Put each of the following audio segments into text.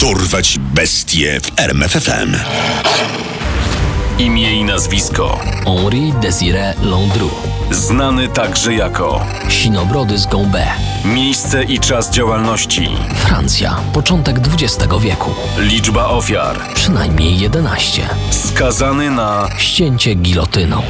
Dorwać bestie w RMFFM. Imię i nazwisko. Henri Désiré Landru. Znany także jako Sinobrody z Gąbę. miejsce i czas działalności. Francja. Początek XX wieku. Liczba ofiar. Przynajmniej 11. Skazany na Ścięcie gilotyną.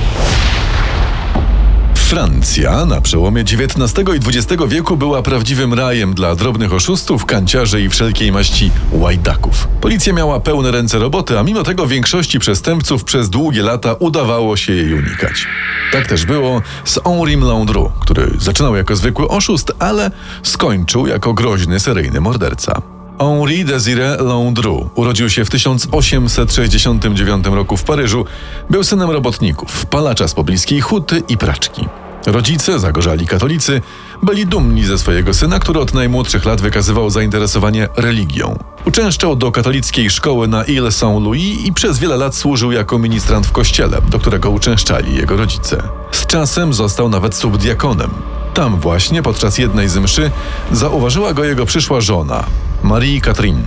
Francja na przełomie XIX i XX wieku była prawdziwym rajem dla drobnych oszustów, kanciarzy i wszelkiej maści łajdaków. Policja miała pełne ręce roboty, a mimo tego większości przestępców przez długie lata udawało się jej unikać. Tak też było z Henrim Landru, który zaczynał jako zwykły oszust, ale skończył jako groźny seryjny morderca. Henri Désiré Landru urodził się w 1869 roku w Paryżu. Był synem robotników, palacza z pobliskiej huty i praczki. Rodzice, zagorzali katolicy, byli dumni ze swojego syna, który od najmłodszych lat wykazywał zainteresowanie religią. Uczęszczał do katolickiej szkoły na Ile Saint-Louis i przez wiele lat służył jako ministrant w kościele, do którego uczęszczali jego rodzice. Z czasem został nawet subdiakonem. Tam właśnie podczas jednej z mszy zauważyła go jego przyszła żona, Marie Catherine.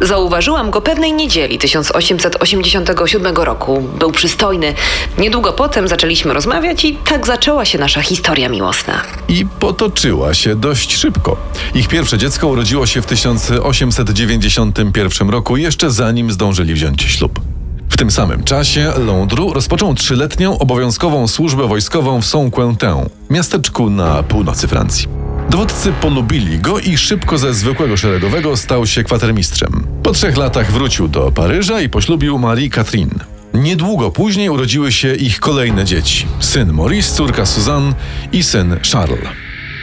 Zauważyłam go pewnej niedzieli 1887 roku. Był przystojny. Niedługo potem zaczęliśmy rozmawiać i tak zaczęła się nasza historia miłosna. I potoczyła się dość szybko. Ich pierwsze dziecko urodziło się w 1891 roku, jeszcze zanim zdążyli wziąć ślub. W tym samym czasie Londru rozpoczął trzyletnią obowiązkową służbę wojskową w Saint-Quentin, miasteczku na północy Francji. Dowódcy polubili go i szybko ze zwykłego szeregowego stał się kwatermistrzem. Po trzech latach wrócił do Paryża i poślubił Marie Catherine. Niedługo później urodziły się ich kolejne dzieci: syn Maurice, córka Suzanne i syn Charles.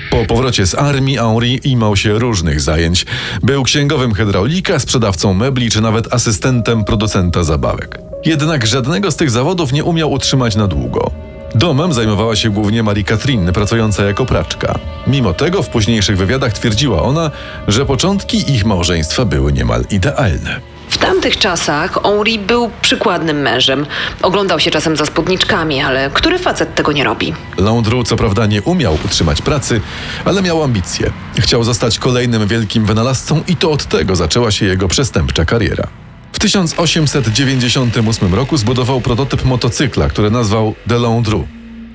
Po powrocie z armii Henri imał się różnych zajęć. Był księgowym hydraulika, sprzedawcą mebli czy nawet asystentem producenta zabawek. Jednak żadnego z tych zawodów nie umiał utrzymać na długo. Domem zajmowała się głównie Marie Catherine, pracująca jako praczka. Mimo tego w późniejszych wywiadach twierdziła ona, że początki ich małżeństwa były niemal idealne. W tamtych czasach Henri był przykładnym mężem. Oglądał się czasem za spódniczkami, ale który facet tego nie robi? Landru co prawda nie umiał utrzymać pracy, ale miał ambicje. Chciał zostać kolejnym wielkim wynalazcą i to od tego zaczęła się jego przestępcza kariera. W 1898 roku zbudował prototyp motocykla, który nazwał The Landru.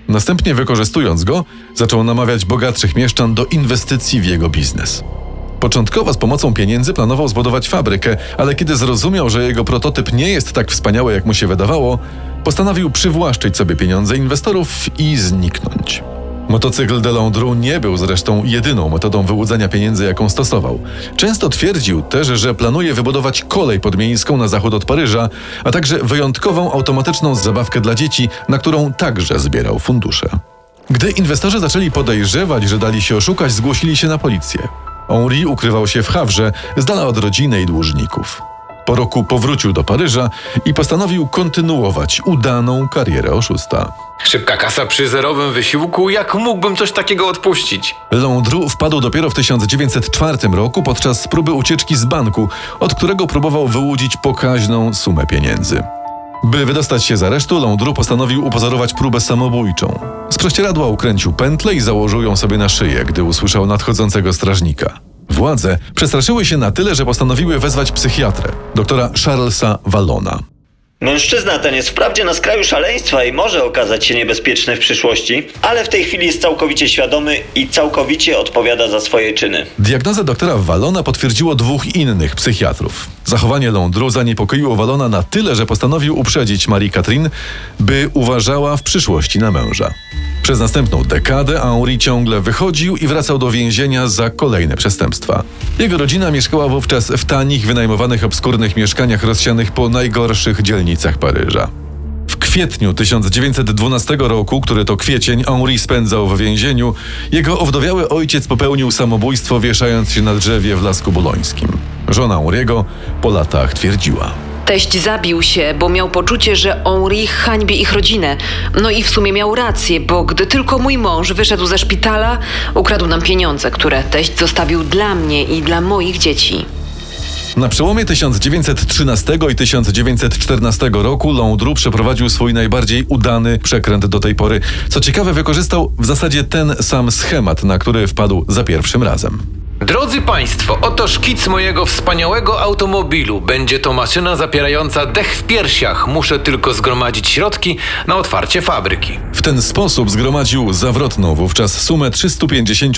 Następnie wykorzystując go, zaczął namawiać bogatszych mieszczan do inwestycji w jego biznes. Początkowo z pomocą pieniędzy planował zbudować fabrykę, ale kiedy zrozumiał, że jego prototyp nie jest tak wspaniały, jak mu się wydawało, postanowił przywłaszczyć sobie pieniądze inwestorów i zniknąć. Motocykl de Landru nie był zresztą jedyną metodą wyłudzania pieniędzy, jaką stosował. Często twierdził też, że planuje wybudować kolej podmiejską na zachód od Paryża, a także wyjątkową automatyczną zabawkę dla dzieci, na którą także zbierał fundusze. Gdy inwestorzy zaczęli podejrzewać, że dali się oszukać, zgłosili się na policję. Henri ukrywał się w Hawrze, z dala od rodziny i dłużników. Po roku powrócił do Paryża i postanowił kontynuować udaną karierę oszusta. Szybka kasa przy zerowym wysiłku, jak mógłbym coś takiego odpuścić? Landru wpadł dopiero w 1904 roku podczas próby ucieczki z banku, od którego próbował wyłudzić pokaźną sumę pieniędzy. By wydostać się z aresztu, Landru postanowił upozorować próbę samobójczą. Z prześcieradła ukręcił pętlę i założył ją sobie na szyję, gdy usłyszał nadchodzącego strażnika. Władze przestraszyły się na tyle, że postanowiły wezwać psychiatrę, doktora Charlesa Wallona. Mężczyzna ten jest wprawdzie na skraju szaleństwa i może okazać się niebezpieczny w przyszłości, ale w tej chwili jest całkowicie świadomy i całkowicie odpowiada za swoje czyny. Diagnozę doktora Wallona potwierdziło dwóch innych psychiatrów. Zachowanie Londru zaniepokoiło Wallona na tyle, że postanowił uprzedzić Marie Catherine, by uważała w przyszłości na męża. Przez następną dekadę Henri ciągle wychodził i wracał do więzienia za kolejne przestępstwa. Jego rodzina mieszkała wówczas w tanich, wynajmowanych obskurnych mieszkaniach rozsianych po najgorszych dzielnicach Paryża. W kwietniu 1912 roku, który to kwiecień Henri spędzał w więzieniu, jego owdowiały ojciec popełnił samobójstwo wieszając się na drzewie w Lasku Bolońskim. Żona Henriego po latach twierdziła. Teść zabił się, bo miał poczucie, że Henri hańbi ich rodzinę. No i w sumie miał rację, bo gdy tylko mój mąż wyszedł ze szpitala, ukradł nam pieniądze, które teść zostawił dla mnie i dla moich dzieci. Na przełomie 1913 i 1914 roku Londru przeprowadził swój najbardziej udany przekręt do tej pory. Co ciekawe, wykorzystał w zasadzie ten sam schemat, na który wpadł za pierwszym razem. Drodzy Państwo, oto szkic mojego wspaniałego automobilu. Będzie to maszyna zapierająca dech w piersiach. Muszę tylko zgromadzić środki na otwarcie fabryki. W ten sposób zgromadził zawrotną wówczas sumę 350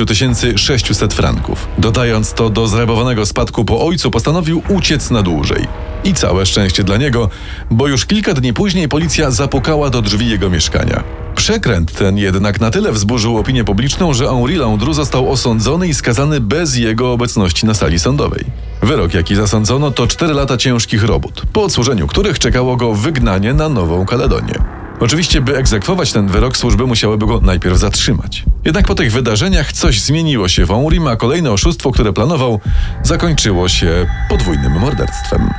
600 franków. Dodając to do zrabowanego spadku po ojcu, postanowił uciec na dłużej. I całe szczęście dla niego, bo już kilka dni później policja zapukała do drzwi jego mieszkania. Przekręt ten jednak na tyle wzburzył opinię publiczną, że Henri Landru został osądzony i skazany bez jego obecności na sali sądowej. Wyrok, jaki zasądzono, to 4 lata ciężkich robót, po odsłużeniu których czekało go wygnanie na Nową Kaledonię. Oczywiście, by egzekwować ten wyrok, służby musiałyby go najpierw zatrzymać. Jednak po tych wydarzeniach coś zmieniło się w Henrim, a kolejne oszustwo, które planował, zakończyło się podwójnym morderstwem.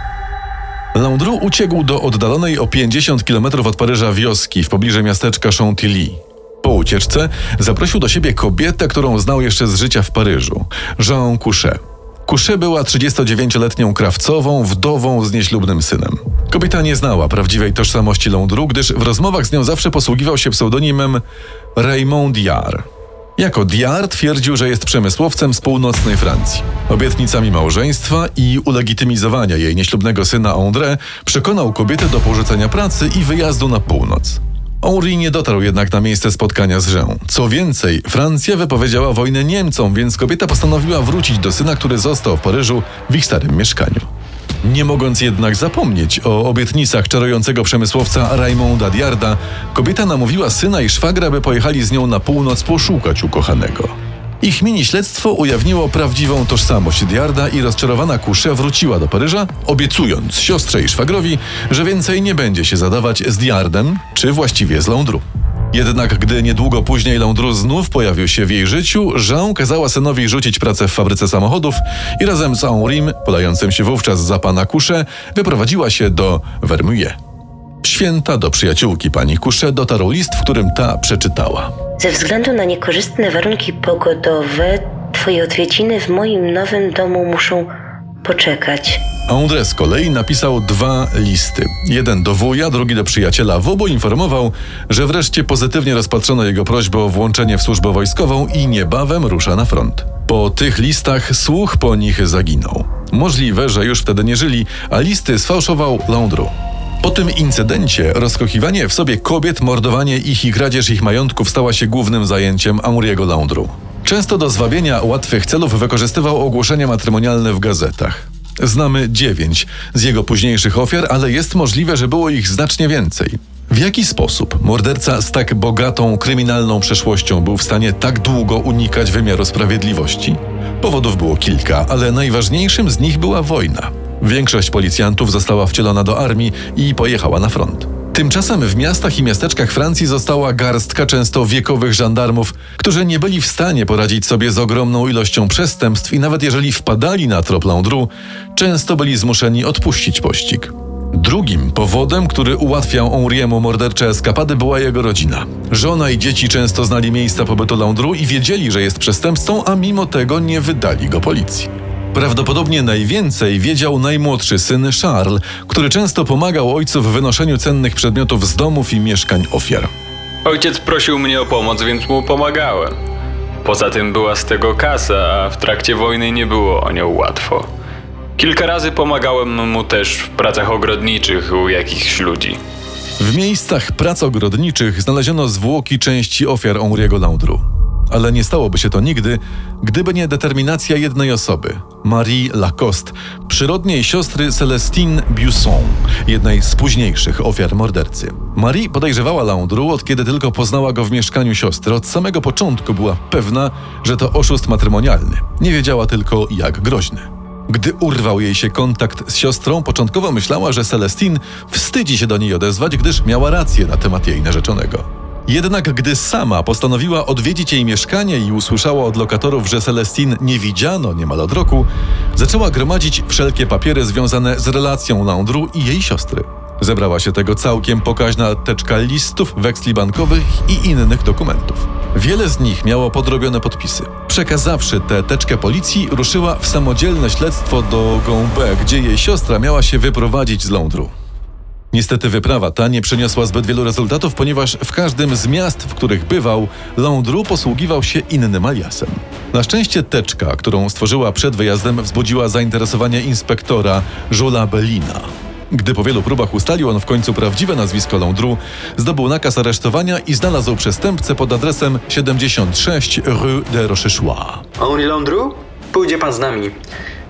Landru uciekł do oddalonej o 50 km od Paryża wioski w pobliżu miasteczka Chantilly. Po ucieczce zaprosił do siebie kobietę, którą znał jeszcze z życia w Paryżu, Jean Couchet. Couchet była 39-letnią krawcową, wdową z nieślubnym synem. Kobieta nie znała prawdziwej tożsamości Landru, gdyż w rozmowach z nią zawsze posługiwał się pseudonimem Raymond Diar. Jako Diar twierdził, że jest przemysłowcem z północnej Francji. Obietnicami małżeństwa i ulegitymizowania jej nieślubnego syna André przekonał kobietę do porzucenia pracy i wyjazdu na północ. Henri nie dotarł jednak na miejsce spotkania z Jean. Co więcej, Francja wypowiedziała wojnę Niemcom, więc kobieta postanowiła wrócić do syna, który został w Paryżu w ich starym mieszkaniu. Nie mogąc jednak zapomnieć o obietnicach czarującego przemysłowca Raymonda Diarda, kobieta namówiła syna i szwagra, by pojechali z nią na północ poszukać ukochanego. Ich mini śledztwo ujawniło prawdziwą tożsamość Diarda i rozczarowana Kusze wróciła do Paryża, obiecując siostrze i szwagrowi, że więcej nie będzie się zadawać z Diardem, czy właściwie z Londru. Jednak gdy niedługo później Landru znów pojawił się w jej życiu, Jean kazała synowi rzucić pracę w fabryce samochodów i razem z Henrim, podającym się wówczas za pana Kusze, wyprowadziła się do Vermouillet. Święta do przyjaciółki pani Kusze dotarł list, w którym ta przeczytała. Ze względu na niekorzystne warunki pogodowe, twoje odwiedziny w moim nowym domu muszą poczekać. André z kolei napisał dwa listy. Jeden do wuja, drugi do przyjaciela. W obu informował, że wreszcie pozytywnie rozpatrzono jego prośbę o włączenie w służbę wojskową i niebawem rusza na front. Po tych listach słuch po nich zaginął. Możliwe, że już wtedy nie żyli, a listy sfałszował Landru. Po tym incydencie rozkochiwanie w sobie kobiet, mordowanie ich i kradzież ich majątków stała się głównym zajęciem Amouriego Landru. Często do zwabienia łatwych celów wykorzystywał ogłoszenia matrymonialne w gazetach. Znamy dziewięć z jego późniejszych ofiar, ale jest możliwe, że było ich znacznie więcej. W jaki sposób morderca z tak bogatą kryminalną przeszłością był w stanie tak długo unikać wymiaru sprawiedliwości? Powodów było kilka, ale najważniejszym z nich była wojna. Większość policjantów została wcielona do armii i pojechała na front. Tymczasem w miastach i miasteczkach Francji została garstka często wiekowych żandarmów, którzy nie byli w stanie poradzić sobie z ogromną ilością przestępstw i nawet jeżeli wpadali na trop Landru, często byli zmuszeni odpuścić pościg. Drugim powodem, który ułatwiał Henriemu mordercze eskapady, była jego rodzina. Żona i dzieci często znali miejsca pobytu Landru i wiedzieli, że jest przestępcą, a mimo tego nie wydali go policji. Prawdopodobnie najwięcej wiedział najmłodszy syn Charles, który często pomagał ojcu w wynoszeniu cennych przedmiotów z domów i mieszkań ofiar. Ojciec prosił mnie o pomoc, więc mu pomagałem. Poza tym była z tego kasa, a w trakcie wojny nie było o nią łatwo. Kilka razy pomagałem mu też w pracach ogrodniczych u jakichś ludzi. W miejscach prac ogrodniczych znaleziono zwłoki części ofiar Henriego Landru. Ale nie stałoby się to nigdy, gdyby nie determinacja jednej osoby, Marie Lacoste, przyrodniej siostry Celestine Busson, jednej z późniejszych ofiar mordercy. Marie podejrzewała Landru od kiedy tylko poznała go w mieszkaniu siostry. Od samego początku była pewna, że to oszust matrymonialny. Nie wiedziała tylko, jak groźny. Gdy urwał jej się kontakt z siostrą, początkowo myślała, że Celestine wstydzi się do niej odezwać, gdyż miała rację na temat jej narzeczonego. Jednak gdy sama postanowiła odwiedzić jej mieszkanie i usłyszała od lokatorów, że Celestine nie widziano niemal od roku, zaczęła gromadzić wszelkie papiery związane z relacją Landru i jej siostry. Zebrała się tego całkiem pokaźna teczka listów, weksli bankowych i innych dokumentów. Wiele z nich miało podrobione podpisy. Przekazawszy tę teczkę policji, ruszyła w samodzielne śledztwo do Gombe, gdzie jej siostra miała się wyprowadzić z Londru. Niestety wyprawa ta nie przyniosła zbyt wielu rezultatów, ponieważ w każdym z miast, w których bywał, Londru posługiwał się innym aliasem. Na szczęście teczka, którą stworzyła przed wyjazdem, wzbudziła zainteresowanie inspektora Jola Bellina. Gdy po wielu próbach ustalił on w końcu prawdziwe nazwisko Londru, zdobył nakaz aresztowania i znalazł przestępcę pod adresem 76 Rue de Rochechouart. Henri Londru? Pójdzie pan z nami.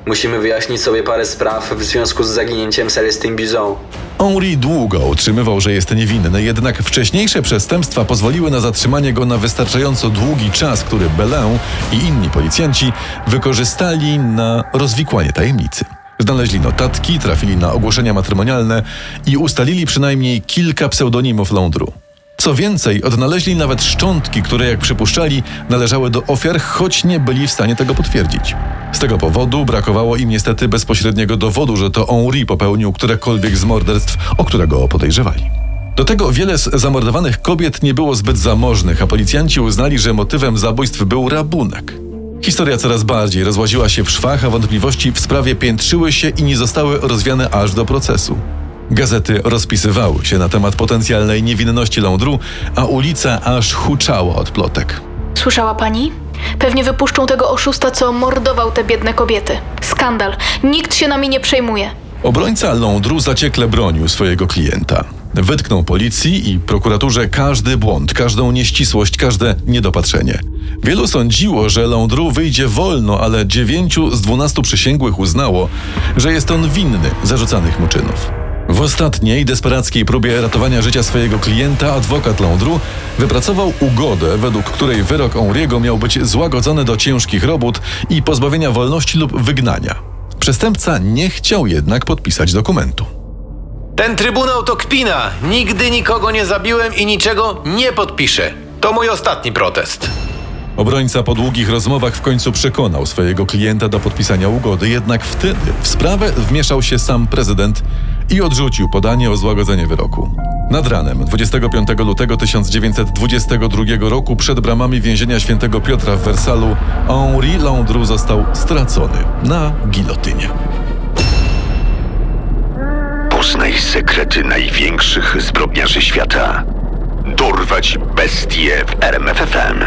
Musimy wyjaśnić sobie parę spraw w związku z zaginięciem Celestine Bizon. Henri długo utrzymywał, że jest niewinny, jednak wcześniejsze przestępstwa pozwoliły na zatrzymanie go na wystarczająco długi czas, który Belin i inni policjanci wykorzystali na rozwikłanie tajemnicy. Znaleźli notatki, trafili na ogłoszenia matrymonialne i ustalili przynajmniej kilka pseudonimów Londru. Co więcej, odnaleźli nawet szczątki, które, jak przypuszczali, należały do ofiar, choć nie byli w stanie tego potwierdzić. Z tego powodu brakowało im niestety bezpośredniego dowodu, że to Henri popełnił którekolwiek z morderstw, o którego podejrzewali. Do tego wiele z zamordowanych kobiet nie było zbyt zamożnych, a policjanci uznali, że motywem zabójstw był rabunek. Historia coraz bardziej rozłaziła się w szwach, a wątpliwości w sprawie piętrzyły się i nie zostały rozwiane aż do procesu. Gazety rozpisywały się na temat potencjalnej niewinności Londru, a ulica aż huczała od plotek. Słyszała pani? Pewnie wypuszczą tego oszusta, co mordował te biedne kobiety. Skandal. Nikt się nami nie przejmuje. Obrońca Londru zaciekle bronił swojego klienta. Wytknął policji i prokuraturze każdy błąd, każdą nieścisłość, każde niedopatrzenie. Wielu sądziło, że Londru wyjdzie wolno, ale dziewięciu z dwunastu przysięgłych uznało, że jest on winny zarzucanych mu czynów. W ostatniej, desperackiej próbie ratowania życia swojego klienta, adwokat Londru wypracował ugodę, według której wyrok Henriego miał być złagodzony do ciężkich robót i pozbawienia wolności lub wygnania. Przestępca nie chciał jednak podpisać dokumentu. Ten trybunał to kpina. Nigdy nikogo nie zabiłem i niczego nie podpiszę. To mój ostatni protest. Obrońca po długich rozmowach w końcu przekonał swojego klienta do podpisania ugody, jednak wtedy w sprawę wmieszał się sam prezydent i odrzucił podanie o złagodzenie wyroku. Nad ranem 25 lutego 1922 roku przed bramami więzienia świętego Piotra w Wersalu Henri Landru został stracony na gilotynie. Poznaj sekrety największych zbrodniarzy świata. Dorwać bestie w RMFFM.